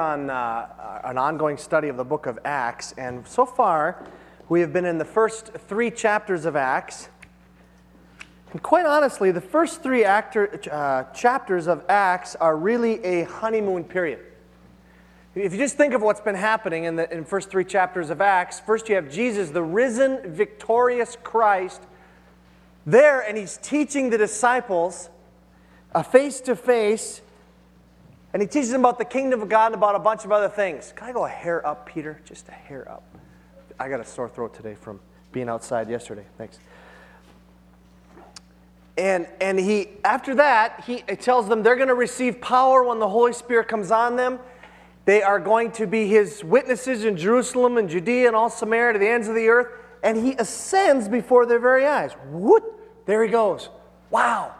on uh, an ongoing study of the book of Acts, and so far we have been in the first three chapters of Acts. And quite honestly, the first three actor, uh, chapters of Acts are really a honeymoon period. If you just think of what's been happening in the in first three chapters of Acts, first you have Jesus, the risen, victorious Christ, there, and he's teaching the disciples a face to face and he teaches them about the kingdom of God and about a bunch of other things. Can I go a hair up, Peter? Just a hair up. I got a sore throat today from being outside yesterday. Thanks. And, and he, after that, he tells them they're going to receive power when the Holy Spirit comes on them. They are going to be his witnesses in Jerusalem and Judea and all Samaria to the ends of the earth. And he ascends before their very eyes. Whoop! There he goes. Wow.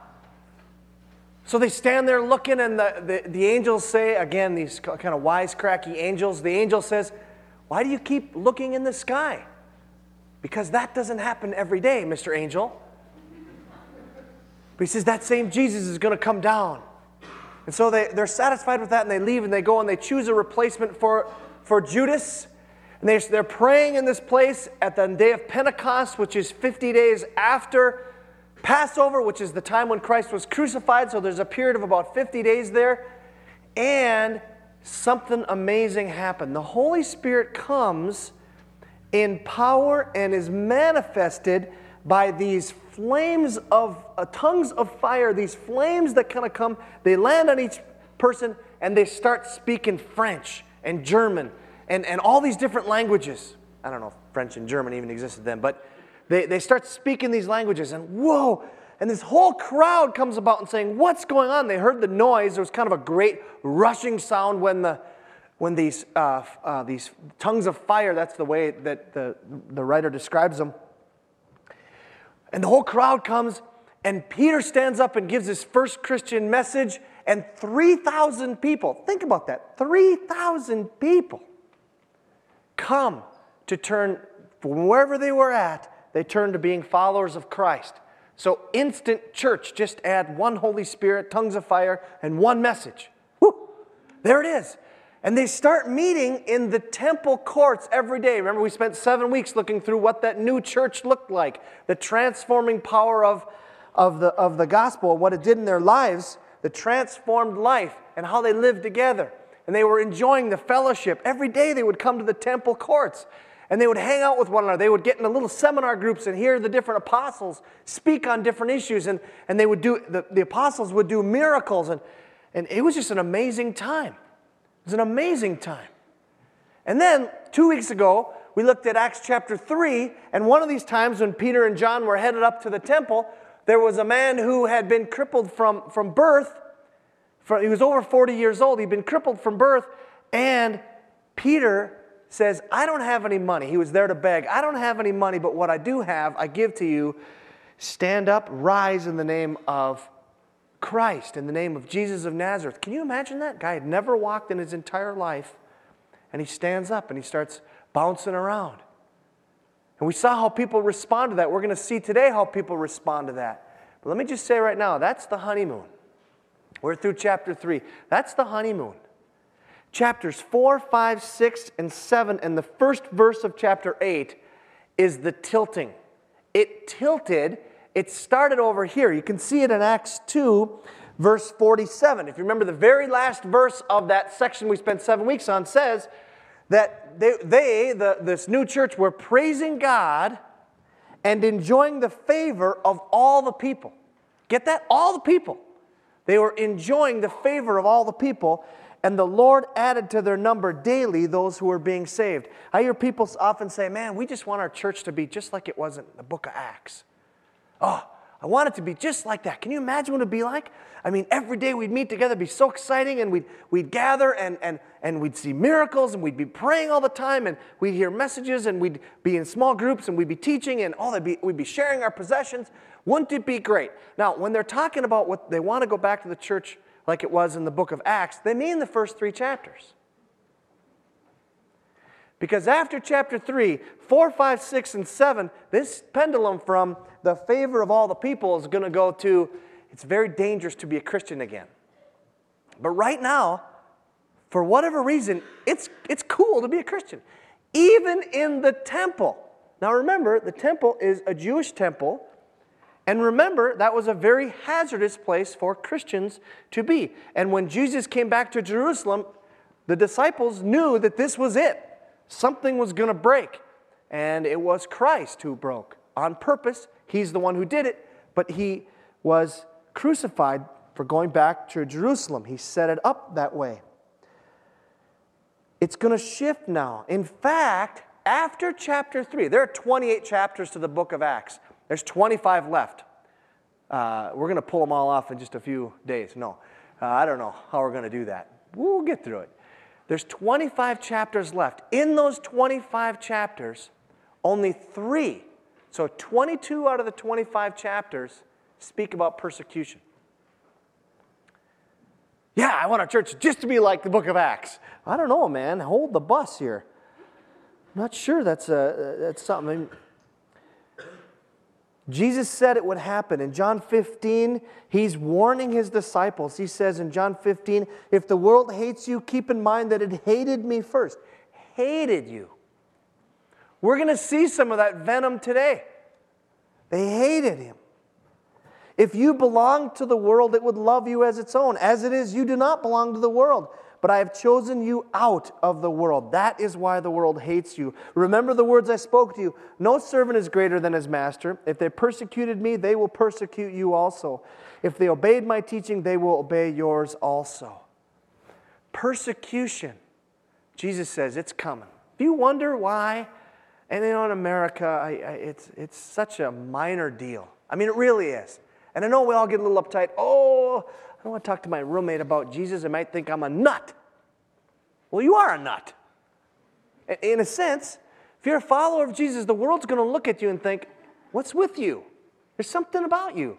So they stand there looking, and the, the, the, angels say, again, these kind of wisecracky angels, the angel says, Why do you keep looking in the sky? Because that doesn't happen every day, Mr. Angel. But he says, That same Jesus is going to come down. And so they, they're satisfied with that, and they leave, and they go and they choose a replacement for, for Judas. And they, they're praying in this place at the day of Pentecost, which is 50 days after Passover, which is the time when Christ was crucified, so there's a period of about 50 days there. And something amazing happened. The Holy Spirit comes in power and is manifested by these flames of uh, tongues of fire, these flames that kind of come, they land on each person and they start speaking French and German and, and all these different languages. I don't know if French and German even existed then, but they, they start speaking these languages, and whoa, and this whole crowd comes about and saying, What's going on? They heard the noise. There was kind of a great rushing sound when, the, when these, uh, uh, these tongues of fire, that's the way that the, the writer describes them. And the whole crowd comes, and Peter stands up and gives his first Christian message, and 3,000 people, think about that, 3,000 people come to turn from wherever they were at they turn to being followers of Christ. So, instant church, just add one Holy Spirit, tongues of fire, and one message. Whew, there it is. And they start meeting in the temple courts every day. Remember, we spent seven weeks looking through what that new church looked like, the transforming power of, of, the, of the gospel, what it did in their lives, the transformed life, and how they lived together. And they were enjoying the fellowship. Every day they would come to the temple courts and they would hang out with one another. They would get into little seminar groups and hear the different apostles speak on different issues. And, and they would do, the, the apostles would do miracles. And, and it was just an amazing time. It was an amazing time. And then two weeks ago, we looked at Acts chapter 3. And one of these times when Peter and John were headed up to the temple, there was a man who had been crippled from, from birth. For, he was over 40 years old. He'd been crippled from birth. And Peter says, I don't have any money. He was there to beg. I don't have any money, but what I do have, I give to you. Stand up, rise in the name of Christ, in the name of Jesus of Nazareth. Can you imagine that? Guy had never walked in his entire life, and he stands up and he starts bouncing around. And we saw how people respond to that. We're going to see today how people respond to that. But let me just say right now that's the honeymoon. We're through chapter 3. That's the honeymoon chapters 4, 5, 6, and 7, and the first verse of chapter 8 is the tilting. It tilted, it started over here. You can see it in Acts 2, verse 47. If you remember, the very last verse of that section we spent seven weeks on says that they, they the, this new church, were praising God and enjoying the favor of all the people. Get that? All the people. They were enjoying the favor of all the people. And the Lord added to their number daily those who were being saved. I hear people often say, Man, we just want our church to be just like it was in the book of Acts. Oh, I want it to be just like that. Can you imagine what it'd be like? I mean, every day we'd meet together, it'd be so exciting, and we'd, we'd gather and, and, and we'd see miracles, and we'd be praying all the time, and we'd hear messages, and we'd be in small groups, and we'd be teaching, and all that be, we'd be sharing our possessions. Wouldn't it be great? Now, when they're talking about what they want to go back to the church like it was in the book of Acts, they mean the first three chapters. Because after chapter 3, 4, 5, 6, and 7, this pendulum from the favor of all the people is going to go to it's very dangerous to be a Christian again. But right now, for whatever reason, it's, it's cool to be a Christian, even in the temple. Now remember, the temple is a Jewish temple. And remember, that was a very hazardous place for Christians to be. And when Jesus came back to Jerusalem, the disciples knew that this was it. Something was going to break. And it was Christ who broke on purpose. He's the one who did it, but he was crucified for going back to Jerusalem. He set it up that way. It's going to shift now. In fact, after chapter 3, there are 28 chapters to the book of Acts. There's 25 left. Uh, we're going to pull them all off in just a few days. No, uh, I don't know how we're going to do that. We'll get through it. There's 25 chapters left. In those 25 chapters, only three, so 22 out of the 25 chapters, speak about persecution. Yeah, I want our church just to be like the book of Acts. I don't know, man. Hold the bus here. I'm not sure that's, a, that's something. Jesus said it would happen. In John 15, he's warning his disciples. He says in John 15, if the world hates you, keep in mind that it hated me first. Hated you. We're going to see some of that venom today. They hated him. If you belong to the world, it would love you as its own. As it is, you do not belong to the world, but I have chosen you out of the world. That is why the world hates you. Remember the words I spoke to you No servant is greater than his master. If they persecuted me, they will persecute you also. If they obeyed my teaching, they will obey yours also. Persecution, Jesus says, it's coming. Do you wonder why? And you know, in America, I, I, it's, it's such a minor deal. I mean, it really is. And I know we all get a little uptight. Oh, I don't want to talk to my roommate about Jesus. I might think I'm a nut. Well, you are a nut. In a sense, if you're a follower of Jesus, the world's going to look at you and think, What's with you? There's something about you.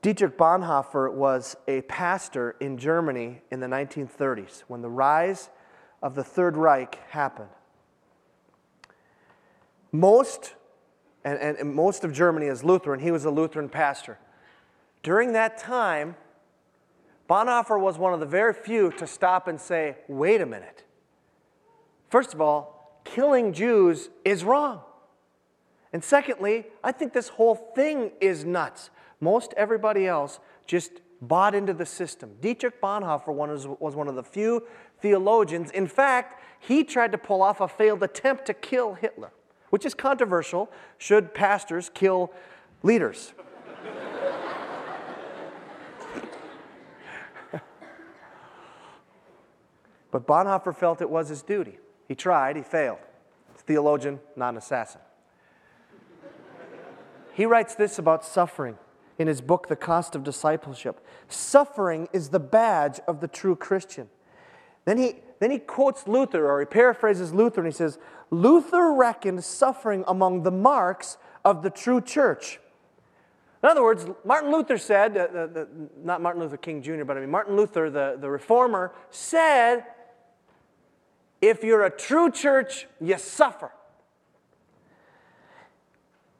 Dietrich Bonhoeffer was a pastor in Germany in the 1930s when the rise of the Third Reich happened. Most, and, and most of Germany is Lutheran. He was a Lutheran pastor. During that time, Bonhoeffer was one of the very few to stop and say, wait a minute. First of all, killing Jews is wrong. And secondly, I think this whole thing is nuts. Most everybody else just bought into the system. Dietrich Bonhoeffer was one of the few theologians. In fact, he tried to pull off a failed attempt to kill Hitler which is controversial. Should pastors kill leaders? but Bonhoeffer felt it was his duty. He tried, he failed. Theologian, not assassin. he writes this about suffering in his book, The Cost of Discipleship. Suffering is the badge of the true Christian. Then he, then he quotes Luther, or he paraphrases Luther, and he says, Luther reckoned suffering among the marks of the true church. In other words, Martin Luther said, uh, the, the, not Martin Luther King Jr., but I mean, Martin Luther, the, the reformer, said, if you're a true church, you suffer.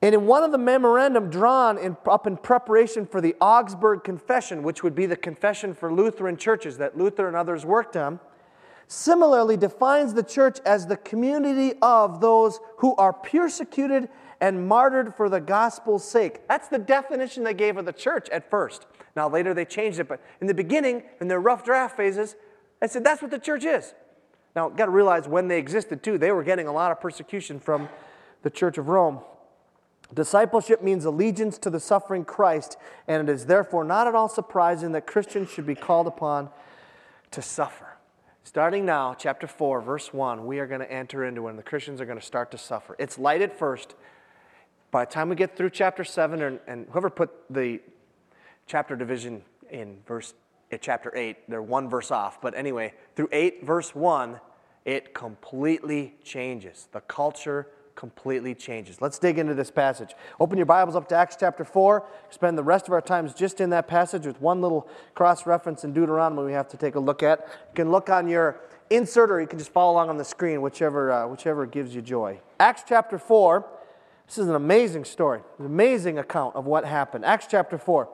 And in one of the memorandum drawn in, up in preparation for the Augsburg Confession, which would be the confession for Lutheran churches that Luther and others worked on, similarly defines the church as the community of those who are persecuted and martyred for the gospel's sake. That's the definition they gave of the church at first. Now, later they changed it, but in the beginning, in their rough draft phases, they said that's what the church is. Now, got to realize when they existed too, they were getting a lot of persecution from the Church of Rome. Discipleship means allegiance to the suffering Christ, and it is therefore not at all surprising that Christians should be called upon to suffer. Starting now, chapter 4, verse 1, we are going to enter into when the Christians are going to start to suffer. It's light at first. By the time we get through chapter 7, and, and whoever put the chapter division in verse in chapter 8, they're one verse off. But anyway, through 8, verse 1, it completely changes. The culture completely changes. Let's dig into this passage. Open your Bibles up to Acts chapter 4. Spend the rest of our times just in that passage with one little cross reference in Deuteronomy we have to take a look at. You can look on your insert or you can just follow along on the screen, whichever, uh, whichever gives you joy. Acts chapter 4, This is an amazing story, an amazing account of what happened. Acts chapter 4.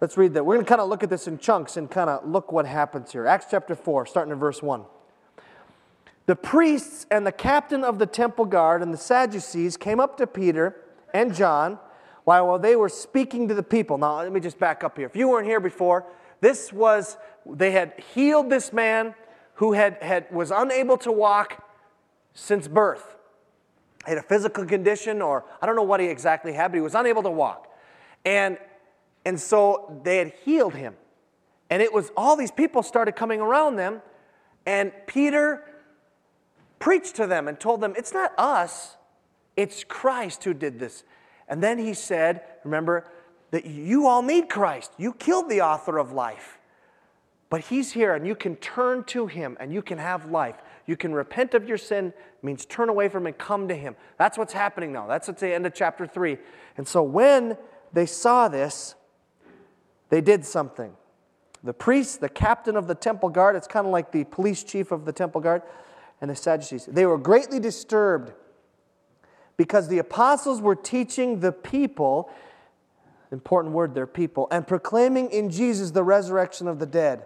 Let's read that. We're going to kind of look at this in chunks and kind of look what happens here. Acts chapter 4, starting in verse 1. The priests and the captain of the temple guard and the Sadducees came up to Peter and John while they were speaking to the people. Now, let me just back up here. If you weren't here before, this was, they had healed this man who had, had, was unable to walk since birth. He had a physical condition, or I don't know what he exactly had, but he was unable to walk. And and so they had healed him. And it was all these people started coming around them, and Peter preached to them and told them, It's not us, it's Christ who did this. And then he said, Remember, that you all need Christ. You killed the author of life. But he's here, and you can turn to him and you can have life. You can repent of your sin, means turn away from and come to him. That's what's happening now. That's at the end of chapter 3. And so when they saw this, they did something. The priest, the captain of the temple guard, it's kind of like the police chief of the temple guard, and the Sadducees, they were greatly disturbed because the apostles were teaching the people, important word their people, and proclaiming in Jesus the resurrection of the dead.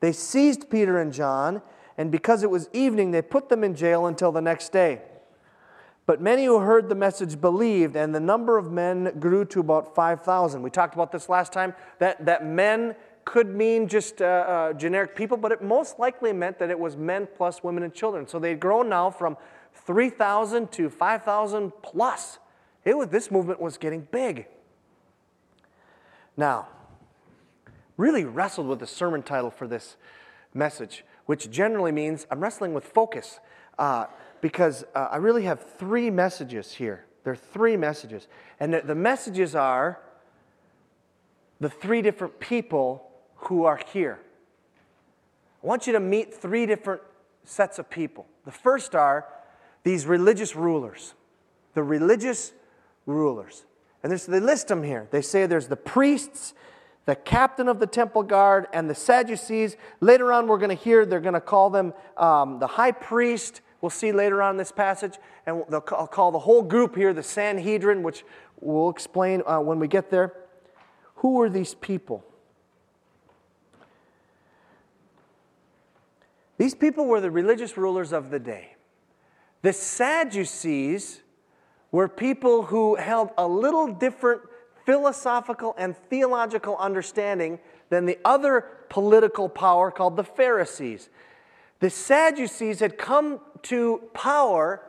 They seized Peter and John, and because it was evening, they put them in jail until the next day. But many who heard the message believed, and the number of men grew to about 5,000. We talked about this last time that, that men could mean just uh, uh, generic people, but it most likely meant that it was men plus women and children. So they'd grown now from 3,000 to 5,000 plus. It was, this movement was getting big. Now, really wrestled with the sermon title for this message, which generally means I'm wrestling with focus. Uh, because uh, I really have three messages here. There are three messages. And the, the messages are the three different people who are here. I want you to meet three different sets of people. The first are these religious rulers. The religious rulers. And they list them here. They say there's the priests, the captain of the temple guard, and the Sadducees. Later on, we're going to hear they're going to call them um, the high priest We'll see later on in this passage, and I'll call the whole group here the Sanhedrin, which we'll explain uh, when we get there. Who are these people? These people were the religious rulers of the day. The Sadducees were people who held a little different philosophical and theological understanding than the other political power called the Pharisees. The Sadducees had come to power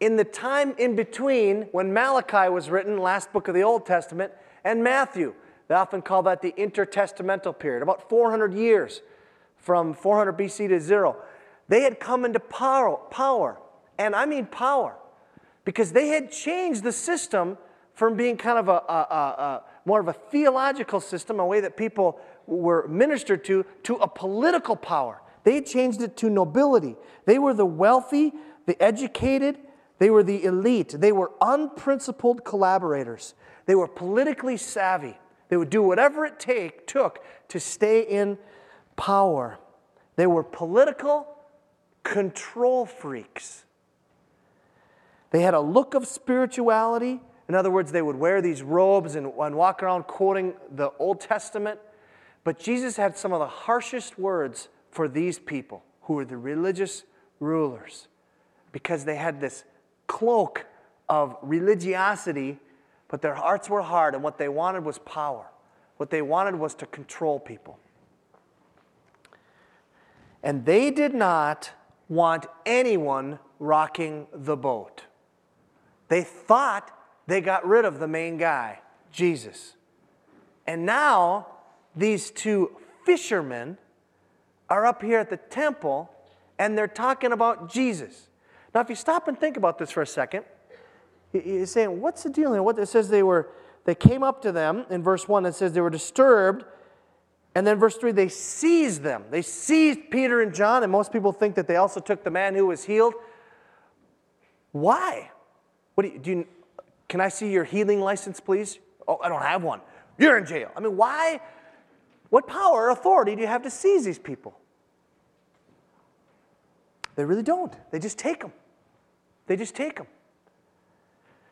in the time in between when Malachi was written, last book of the Old Testament, and Matthew. They often call that the intertestamental period, about 400 years from 400 BC to zero. They had come into power, power, and I mean power, because they had changed the system from being kind of a, a, a, a more of a theological system, a way that people were ministered to, to a political power. They changed it to nobility. They were the wealthy, the educated, they were the elite. They were unprincipled collaborators. They were politically savvy. They would do whatever it take, took to stay in power. They were political control freaks. They had a look of spirituality. In other words, they would wear these robes and, and walk around quoting the Old Testament. But Jesus had some of the harshest words for these people who were the religious rulers because they had this cloak of religiosity, but their hearts were hard, and what they wanted was power. What they wanted was to control people. And they did not want anyone rocking the boat. They thought they got rid of the main guy, Jesus. And now, these two fishermen are up here at the temple and they're talking about Jesus. Now, if you stop and think about this for a second, you're saying, what's the deal here? What it says they were, they came up to them in verse 1, it says they were disturbed. And then verse 3, they seized them. They seized Peter and John, and most people think that they also took the man who was healed. Why? What do you, do you, can I see your healing license, please? Oh, I don't have one. You're in jail. I mean, why? What power or authority do you have to seize these people? They really don't. They just take them. They just take them.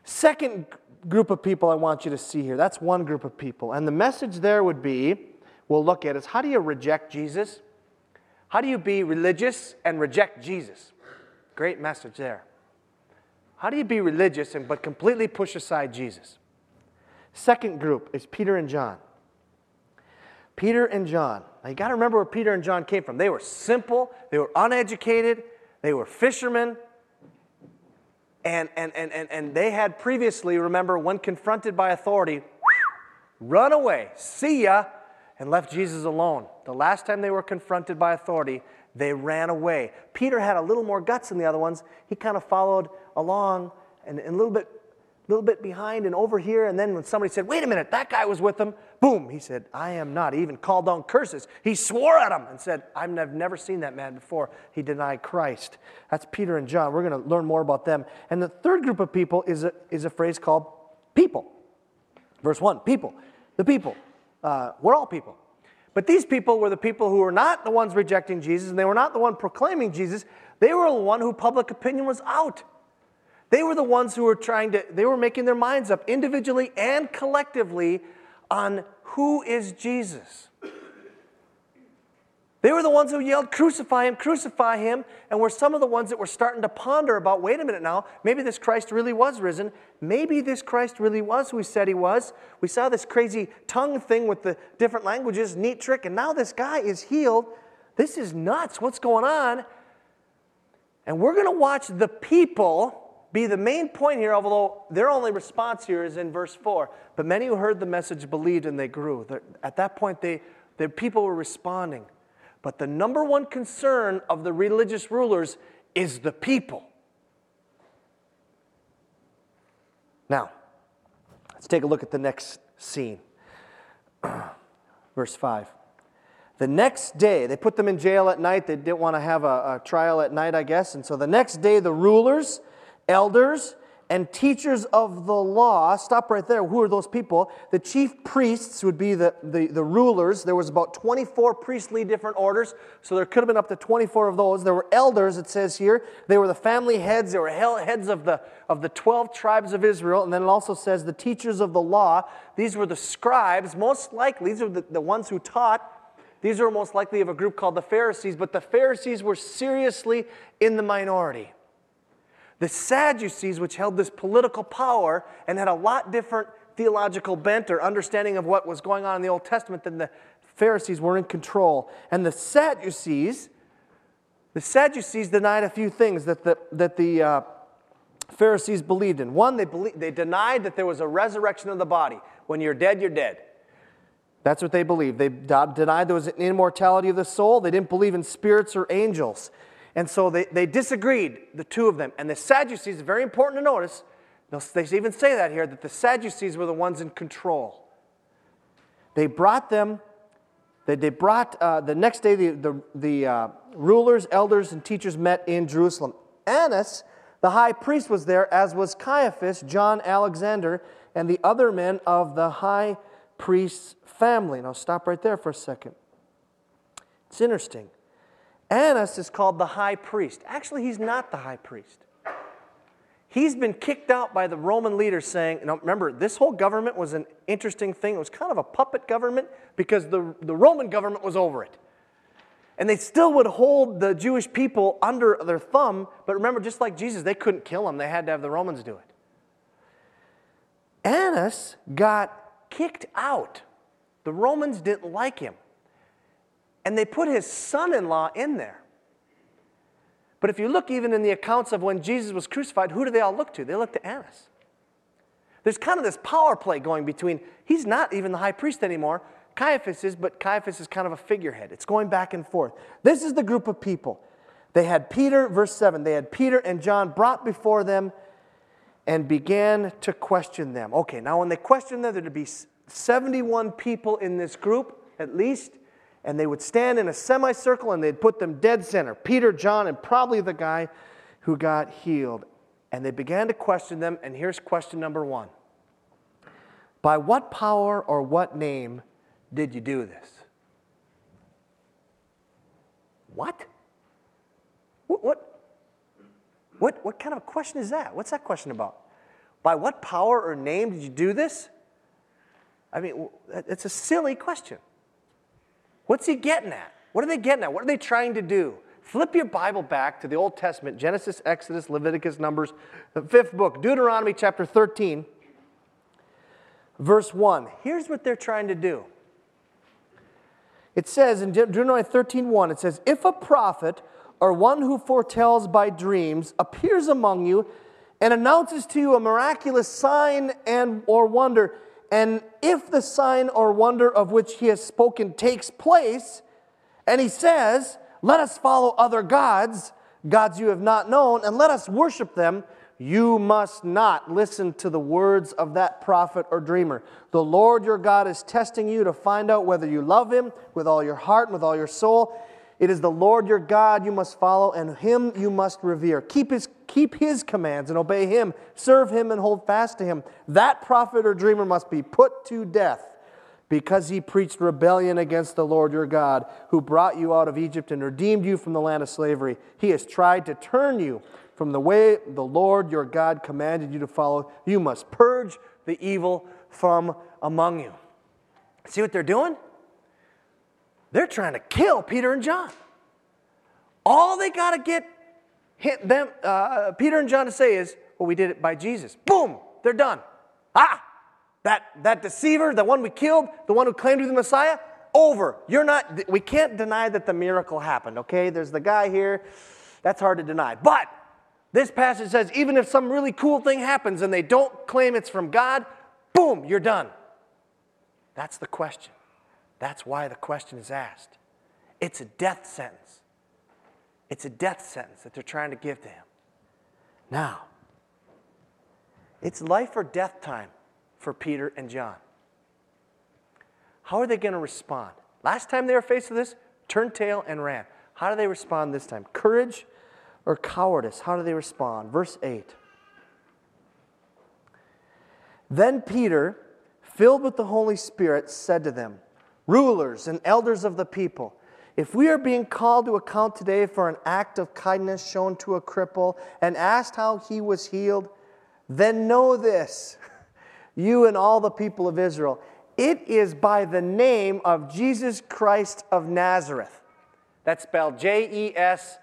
Second group of people I want you to see here. That's one group of people. And the message there would be we'll look at is how do you reject Jesus? How do you be religious and reject Jesus? Great message there. How do you be religious and but completely push aside Jesus? Second group is Peter and John. Peter and John. Now you got to remember where Peter and John came from. They were simple, they were uneducated, they were fishermen. And, and, and, and, and they had previously, remember, when confronted by authority, run away, see ya, and left Jesus alone. The last time they were confronted by authority, they ran away. Peter had a little more guts than the other ones. He kind of followed along and, and a little bit little bit behind and over here. And then when somebody said, wait a minute, that guy was with them, boom, he said, I am not. He even called down curses. He swore at them and said, I've never seen that man before. He denied Christ. That's Peter and John. We're going to learn more about them. And the third group of people is a, is a phrase called people. Verse 1 people. The people. Uh, we're all people. But these people were the people who were not the ones rejecting Jesus, and they were not the one proclaiming Jesus. They were the one who public opinion was out. They were the ones who were trying to, they were making their minds up individually and collectively on who is Jesus. They were the ones who yelled, Crucify him, crucify him, and were some of the ones that were starting to ponder about wait a minute now, maybe this Christ really was risen. Maybe this Christ really was who he said he was. We saw this crazy tongue thing with the different languages, neat trick, and now this guy is healed. This is nuts. What's going on? And we're going to watch the people be the main point here, although their only response here is in verse 4. But many who heard the message believed and they grew. At that point, they, the people were responding. But the number one concern of the religious rulers is the people. Now, let's take a look at the next scene. Verse 5. The next day, they put them in jail at night. They didn't want to have a, a trial at night, I guess. And so the next day, the rulers elders and teachers of the law. Stop right there. Who are those people? The chief priests would be the, the, the, rulers. There was about 24 priestly different orders, so there could have been up to 24 of those. There were elders, it says here. They were the family heads. They were heads of the, of the 12 tribes of Israel. And then it also says the teachers of the law. These were the scribes, most likely. These are the, the ones who taught. These were most likely of a group called the Pharisees, but the Pharisees were seriously in the minority. The Sadducees, which held this political power and had a lot different theological bent or understanding of what was going on in the Old Testament than the Pharisees were in control. And the Sadducees, the Sadducees denied a few things that the, that the uh, Pharisees believed in. One, they, believed, they denied that there was a resurrection of the body. When you're dead, you're dead. That's what they believed. They denied there was an immortality of the soul. They didn't believe in spirits or angels. And so they, they disagreed, the two of them. And the Sadducees, very important to notice, they even say that here, that the Sadducees were the ones in control. They brought them, they, they brought, uh, the next day, the, the, the uh, rulers, elders, and teachers met in Jerusalem. Annas, the high priest, was there, as was Caiaphas, John, Alexander, and the other men of the high priest's family. And I'll stop right there for a second. It's interesting. Annas is called the high priest. Actually, he's not the high priest. He's been kicked out by the Roman leaders saying, now remember, this whole government was an interesting thing. It was kind of a puppet government because the, the Roman government was over it. And they still would hold the Jewish people under their thumb, but remember, just like Jesus, they couldn't kill him, they had to have the Romans do it. Annas got kicked out. The Romans didn't like him and they put his son in law in there. But if you look even in the accounts of when Jesus was crucified, who do they all look to? They look to Annas. There's kind of this power play going between, he's not even the high priest anymore. Caiaphas is, but Caiaphas is kind of a figurehead. It's going back and forth. This is the group of people. They had Peter, verse 7, they had Peter and John brought before them and began to question them. Okay, now when they questioned them, there'd be 71 people in this group at least and they would stand in a semicircle and they'd put them dead center Peter, John, and probably the guy who got healed. And they began to question them, and here's question number one By what power or what name did you do this? What? What, what, what, what kind of a question is that? What's that question about? By what power or name did you do this? I mean, it's a silly question. What's he getting at? What are they getting at? What are they trying to do? Flip your Bible back to the Old Testament Genesis, Exodus, Leviticus, Numbers, the fifth book, Deuteronomy chapter 13, verse 1. Here's what they're trying to do. It says in Deuteronomy 13, 1, it says, If a prophet or one who foretells by dreams appears among you and announces to you a miraculous sign and or wonder, and if the sign or wonder of which he has spoken takes place, and he says, let us follow other gods, gods you have not known, and let us worship them. You must not listen to the words of that prophet or dreamer. The Lord your God is testing you to find out whether you love him with all your heart and with all your soul. It is the Lord your God you must follow, and him you must revere. Keep his, keep his commands and obey him. Serve him and hold fast to him. That prophet or dreamer must be put to death because he preached rebellion against the Lord your God, who brought you out of Egypt and redeemed you from the land of slavery. He has tried to turn you from the way the Lord your God commanded you to follow. You must purge the evil from among you. See what they're doing? They're trying to kill Peter and John. All they got to get hit them, uh, Peter and John to say is, well, we did it by Jesus. Boom, they're done. Ah, that, that deceiver, the one we killed, the one who claimed to be the Messiah, over. You're not, we can't deny that the miracle happened, okay? There's the guy here. That's hard to deny. But this passage says even if some really cool thing happens and they don't claim it's from God, boom, you're done. That's the question. That's why the question is asked. It's a death sentence. It's a death sentence that they're trying to give to him. Now, it's life or death time for Peter and John. How are they going to respond? Last time they were faced with this, turned tail and ran. How do they respond this time? Courage or cowardice? How do they respond? Verse 8. Then Peter, filled with the Holy Spirit, said to them, Rulers and elders of the people, if we are being called to account today for an act of kindness shown to a cripple and asked how he was healed, then know this you and all the people of Israel. It is by the name of Jesus Christ of Nazareth. That's spelled J E S,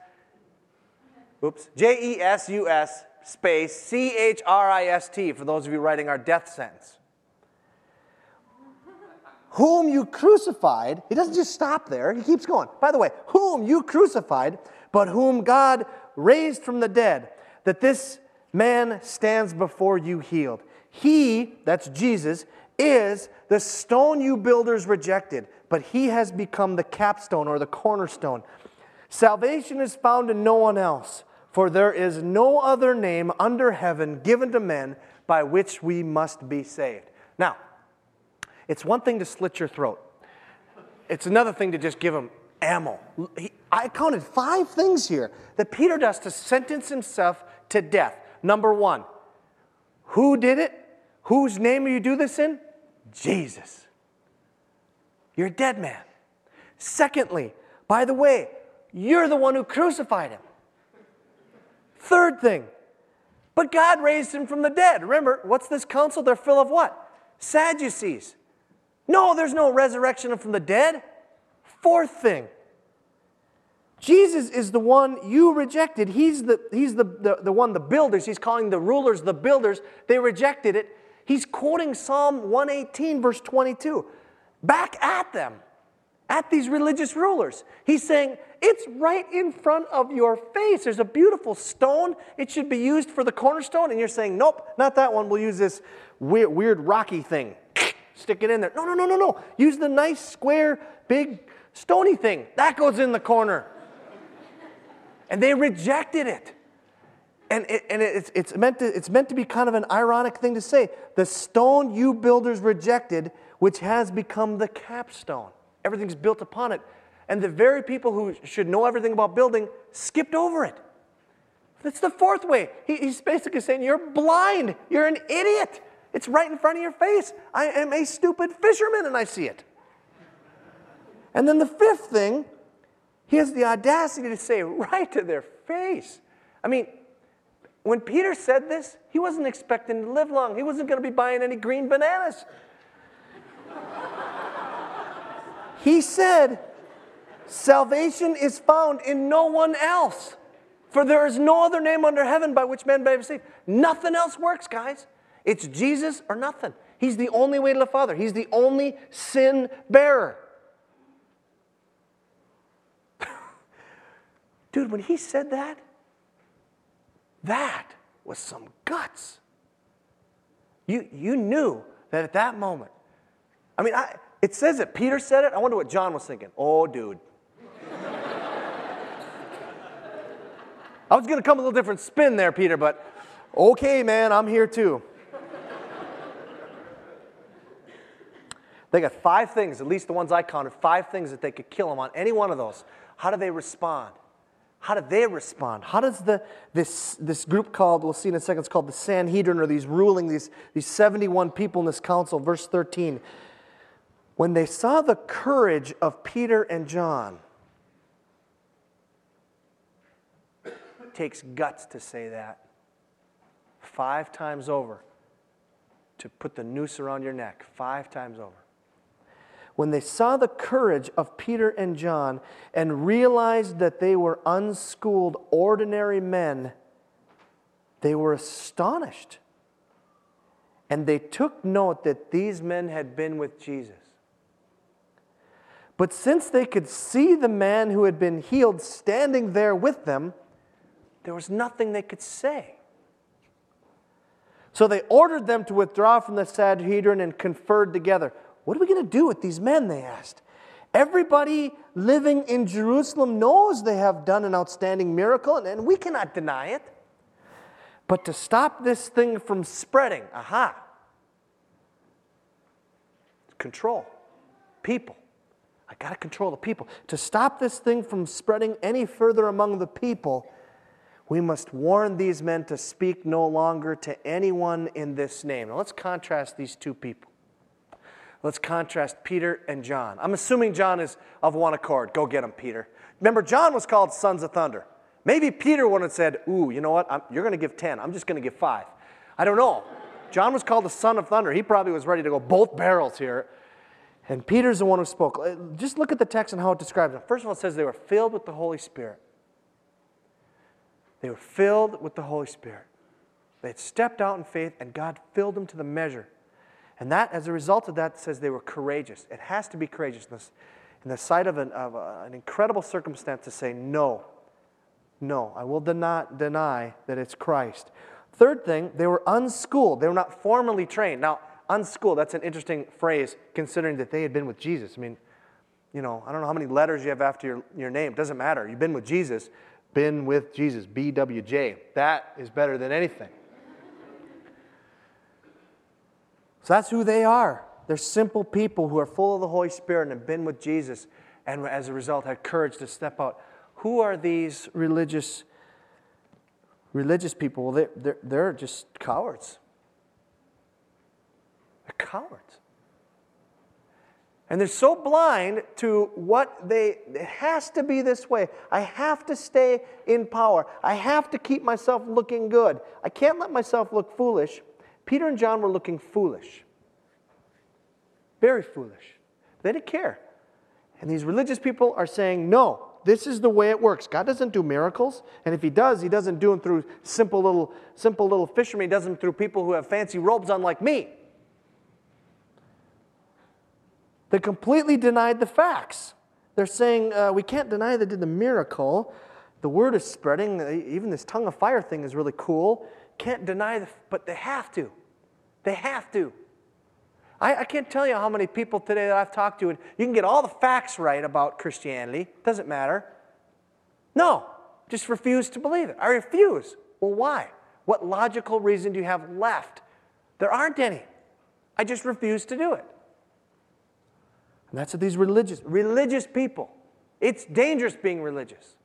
oops, J E S U S space C H R I S T for those of you writing our death sentence. Whom you crucified, he doesn't just stop there, he keeps going. By the way, whom you crucified, but whom God raised from the dead, that this man stands before you healed. He, that's Jesus, is the stone you builders rejected, but he has become the capstone or the cornerstone. Salvation is found in no one else, for there is no other name under heaven given to men by which we must be saved. Now, it's one thing to slit your throat, it's another thing to just give him ammo. I counted five things here that Peter does to sentence himself to death. Number one, who did it? Whose name will you do this in? Jesus. You're a dead man. Secondly, by the way, you're the one who crucified him. Third thing, but God raised him from the dead. Remember, what's this council? They're full of what? Sadducees. No, there's no resurrection from the dead. Fourth thing, Jesus is the one you rejected. He's the, he's the, the, the one, the builders. He's calling the rulers the builders. They rejected it. He's quoting Psalm 118, verse 22, back at them, at these religious rulers. He's saying, It's right in front of your face. There's a beautiful stone. It should be used for the cornerstone. And you're saying, Nope, not that one. We'll use this weird, weird rocky thing. Stick it in there. No, no, no, no, no. Use the nice, square, big, stony thing. That goes in the corner. And they rejected it. And, it, and it's, it's, meant to, it's meant to be kind of an ironic thing to say. The stone you builders rejected, which has become the capstone. Everything's built upon it. And the very people who should know everything about building skipped over it. That's the fourth way. He, he's basically saying, You're blind. You're an idiot. It's right in front of your face. I am a stupid fisherman and I see it. And then the fifth thing he has the audacity to say right to their face. I mean, when Peter said this, he wasn't expecting to live long. He wasn't going to be buying any green bananas. he said, Salvation is found in no one else. For there is no other name under heaven by which men may be saved. Nothing else works, guys. It's Jesus or nothing. He's the only way to the Father, He's the only sin bearer. Dude, when he said that, that was some guts. You, you knew that at that moment, I mean, I, it says that Peter said it. I wonder what John was thinking. Oh, dude. I was going to come a little different spin there, Peter, but okay, man, I'm here too. They got five things, at least the ones I counted, five things that they could kill him on. Any one of those. How do they respond? How do they respond? How does the, this, this group called, we'll see in a second, it's called the Sanhedrin, or these ruling, these, these 71 people in this council, verse 13. When they saw the courage of Peter and John, takes guts to say that. Five times over. To put the noose around your neck. Five times over. When they saw the courage of Peter and John and realized that they were unschooled, ordinary men, they were astonished. And they took note that these men had been with Jesus. But since they could see the man who had been healed standing there with them, there was nothing they could say. So they ordered them to withdraw from the Sanhedrin and conferred together. What are we going to do with these men? They asked. Everybody living in Jerusalem knows they have done an outstanding miracle, and we cannot deny it. But to stop this thing from spreading, aha, control, people. I got to control the people. To stop this thing from spreading any further among the people, we must warn these men to speak no longer to anyone in this name. Now let's contrast these two people. Let's contrast Peter and John. I'm assuming John is of one accord. Go get him, Peter. Remember, John was called Sons of Thunder. Maybe Peter would have said, Ooh, you know what? I'm, you're going to give 10. I'm just going to give five. I don't know. John was called the Son of Thunder. He probably was ready to go both barrels here. And Peter's the one who spoke. Uh, just look at the text and how it describes them. First of all, it says they were filled with the Holy Spirit. They were filled with the Holy Spirit. They had stepped out in faith, and God filled them to the measure. And that, as a result of that, says they were courageous. It has to be courageousness in the sight of an, of an incredible circumstance to say, no, no, I will not deny that it's Christ. Third thing, they were unschooled. They were not formally trained. Now, unschooled, that's an interesting phrase considering that they had been with Jesus. I mean, you know, I don't know how many letters you have after your, your name. It doesn't matter. You've been with Jesus been with Jesus, BWJ. That is better than anything. So that's who they are. They're simple people who are full of the Holy Spirit and have been with Jesus and as a result had courage to step out. Who are these religious religious people? Well, they're, they're, they're just cowards. They're cowards. And they're so blind to what they, it has to be this way. I have to stay in power. I have to keep myself looking good. I can't let myself look foolish. Peter and John were looking foolish. Very foolish. They didn't care. And these religious people are saying, no, this is the way it works. God doesn't do miracles. And if he does, he doesn't do them through simple little, simple little fishermen. He does them through people who have fancy robes on like me. They completely denied the facts. They're saying, uh, we can't deny they did the miracle. The word is spreading. Even this tongue of fire thing is really cool. Can't deny, the, but they have to. They have to. I, I can't tell you how many people today that I've talked to, and you can get all the facts right about Christianity. Doesn't matter. No, just refuse to believe it. I refuse. Well, why? What logical reason do you have left? There aren't any. I just refuse to do it. And that's what these religious, religious people. It's dangerous being religious.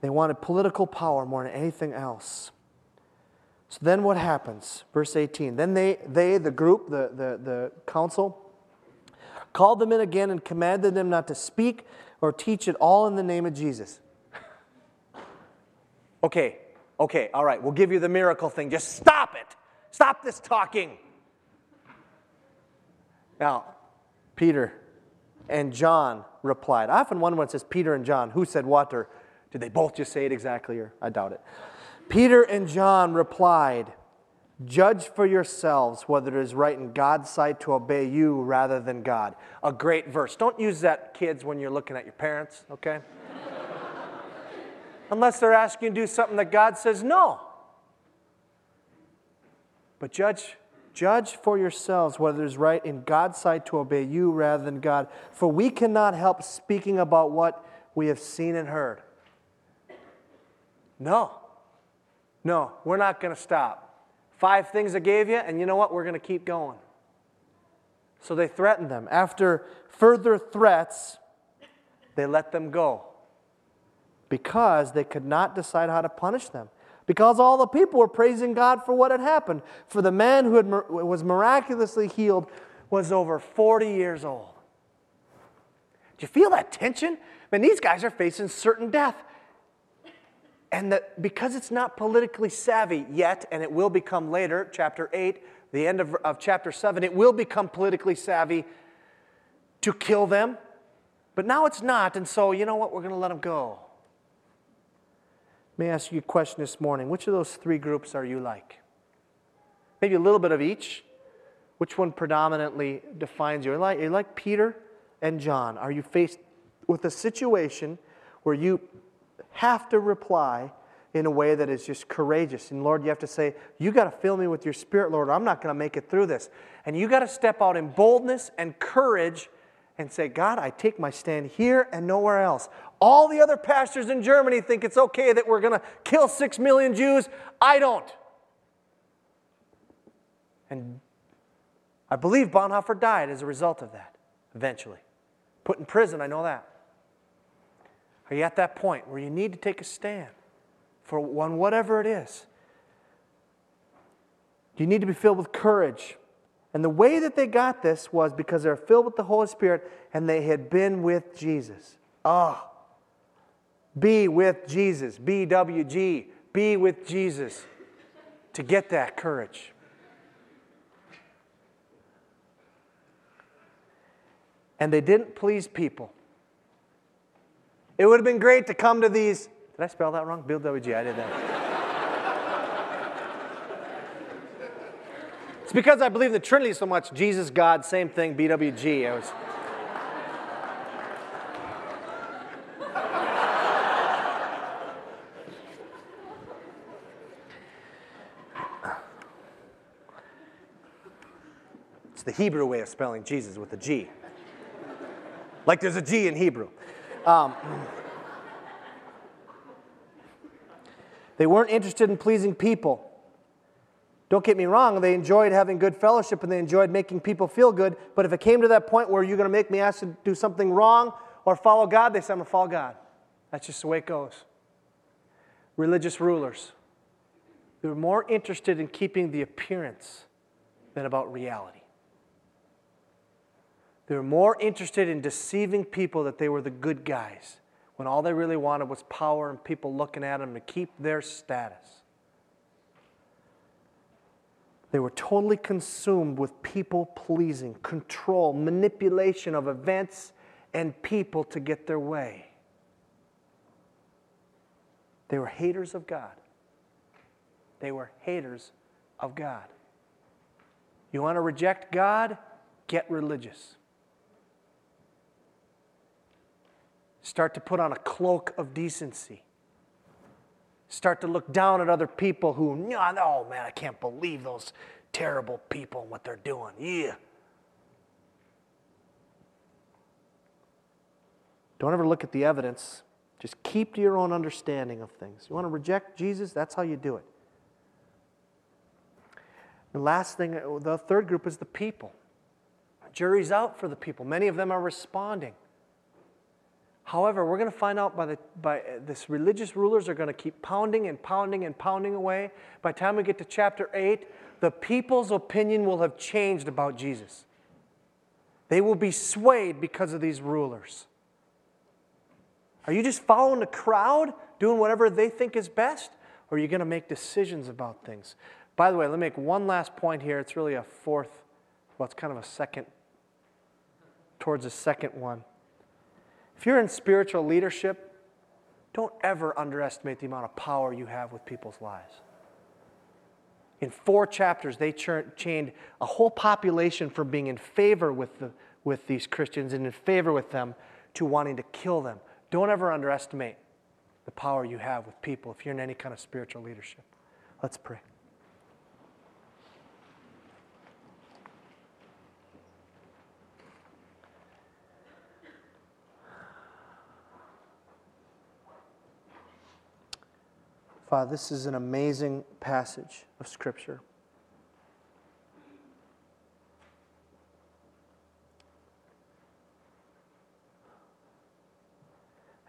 They wanted political power more than anything else. So then what happens? Verse 18. Then they, they the group, the, the, the council, called them in again and commanded them not to speak or teach at all in the name of Jesus. okay, Okay, all right, we'll give you the miracle thing. Just stop it. Stop this talking. Now, Peter and John replied. I often wonder when it says Peter and John, who said what, or did they both just say it exactly, or I doubt it. Peter and John replied, Judge for yourselves whether it is right in God's sight to obey you rather than God. A great verse. Don't use that, kids, when you're looking at your parents, okay? Unless they're asking you to do something that God says no. But judge, judge for yourselves whether it is right in God's sight to obey you rather than God. For we cannot help speaking about what we have seen and heard. No. No, we're not going to stop. Five things I gave you, and you know what? We're going to keep going. So they threatened them. After further threats, they let them go because they could not decide how to punish them. Because all the people were praising God for what had happened. For the man who had, was miraculously healed was over 40 years old. Do you feel that tension? I mean, these guys are facing certain death. And that because it's not politically savvy yet, and it will become later, chapter 8, the end of, of chapter 7, it will become politically savvy to kill them. But now it's not, and so you know what? We're going to let them go. Let me ask you a question this morning. Which of those three groups are you like? Maybe a little bit of each. Which one predominantly defines you? Are you like, are you like Peter and John? Are you faced with a situation where you have to reply in a way that is just courageous. And Lord, you have to say, You got to fill me with your spirit, Lord, I'm not going to make it through this. And you got to step out in boldness and courage and say, God, I take my stand here and nowhere else. All the other pastors in Germany think it's okay that we're going to kill six million Jews. I don't. And I believe Bonhoeffer died as a result of that, eventually. Put in prison, I know that. Are you at that point where you need to take a stand for one, whatever it is? You need to be filled with courage. And the way that they got this was because they're filled with the Holy Spirit and they had been with Jesus. Ah. Oh. Be with Jesus. BWG. Be with Jesus to get that courage. And they didn't please people. It would have been great to come to these. Did I spell that wrong? Bill W.G. I did that. it's because I believe in the Trinity so much. Jesus, God, same thing, BWG. I was. It's the Hebrew way of spelling Jesus with a G. Like there's a G in Hebrew. Um, they weren't interested in pleasing people. Don't get me wrong, they enjoyed having good fellowship and they enjoyed making people feel good. But if it came to that point where you're going to make me ask to do something wrong or follow God, they said, I'm going to follow God. That's just the way it goes. Religious rulers. They were more interested in keeping the appearance than about reality. They were more interested in deceiving people that they were the good guys when all they really wanted was power and people looking at them to keep their status. They were totally consumed with people pleasing, control, manipulation of events and people to get their way. They were haters of God. They were haters of God. You want to reject God? Get religious. Start to put on a cloak of decency. Start to look down at other people who, oh man, I can't believe those terrible people and what they're doing. Yeah. Don't ever look at the evidence. Just keep to your own understanding of things. You want to reject Jesus? That's how you do it. The last thing, the third group is the people. Jury's out for the people. Many of them are responding. However, we're going to find out by, the, by this religious rulers are going to keep pounding and pounding and pounding away. By the time we get to chapter 8, the people's opinion will have changed about Jesus. They will be swayed because of these rulers. Are you just following the crowd, doing whatever they think is best? Or are you going to make decisions about things? By the way, let me make one last point here. It's really a fourth, well, it's kind of a second, towards a second one. If you're in spiritual leadership, don't ever underestimate the amount of power you have with people's lives. In four chapters, they chained a whole population from being in favor with, the, with these Christians and in favor with them to wanting to kill them. Don't ever underestimate the power you have with people if you're in any kind of spiritual leadership. Let's pray. Father, this is an amazing passage of Scripture.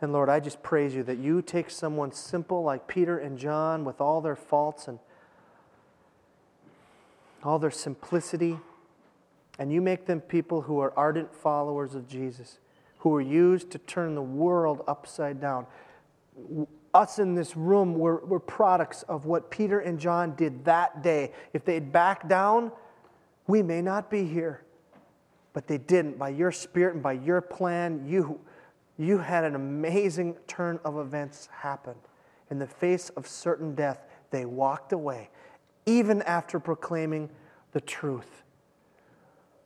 And Lord, I just praise you that you take someone simple like Peter and John with all their faults and all their simplicity, and you make them people who are ardent followers of Jesus, who are used to turn the world upside down us in this room were, were products of what Peter and John did that day. If they'd backed down, we may not be here. But they didn't. By your spirit and by your plan, you, you had an amazing turn of events happen. In the face of certain death, they walked away, even after proclaiming the truth.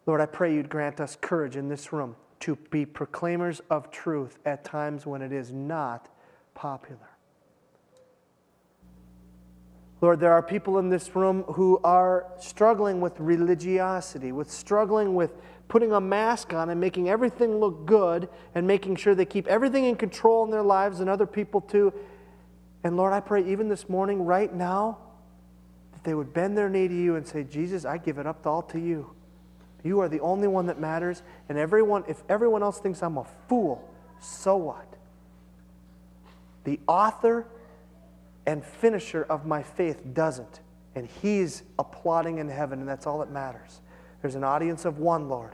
Lord, I pray you'd grant us courage in this room to be proclaimers of truth at times when it is not popular. Lord, there are people in this room who are struggling with religiosity, with struggling with putting a mask on and making everything look good and making sure they keep everything in control in their lives and other people too. And Lord, I pray even this morning, right now, that they would bend their knee to you and say, Jesus, I give it up all to you. You are the only one that matters. And everyone, if everyone else thinks I'm a fool, so what? The author and finisher of my faith doesn't. And he's applauding in heaven, and that's all that matters. There's an audience of one, Lord.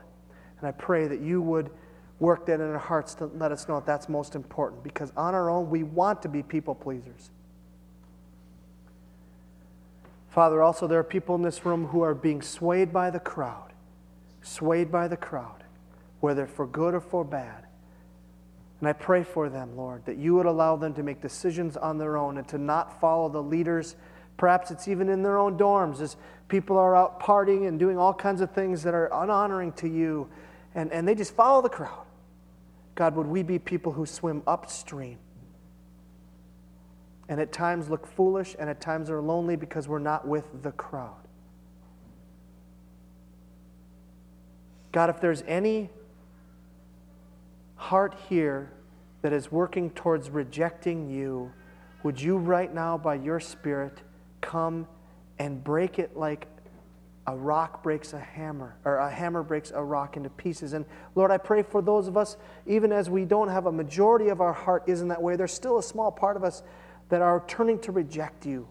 And I pray that you would work that in our hearts to let us know that that's most important because on our own, we want to be people pleasers. Father, also, there are people in this room who are being swayed by the crowd, swayed by the crowd, whether for good or for bad. And I pray for them, Lord, that you would allow them to make decisions on their own and to not follow the leaders. Perhaps it's even in their own dorms as people are out partying and doing all kinds of things that are unhonoring to you, and, and they just follow the crowd. God, would we be people who swim upstream and at times look foolish and at times are lonely because we're not with the crowd? God, if there's any heart here that is working towards rejecting you, would you right now, by your Spirit, come and break it like a rock breaks a hammer, or a hammer breaks a rock into pieces. And Lord, I pray for those of us, even as we don't have a majority of our heart is in that way, there's still a small part of us that are turning to reject you.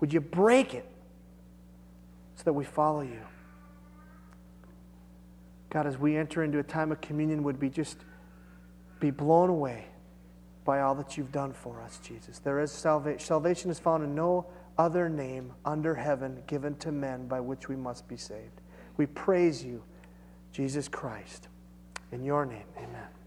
Would you break it so that we follow you? God, as we enter into a time of communion, would be just be blown away by all that you've done for us, Jesus. There is salvation. Salvation is found in no other name under heaven given to men by which we must be saved. We praise you, Jesus Christ. In your name, amen.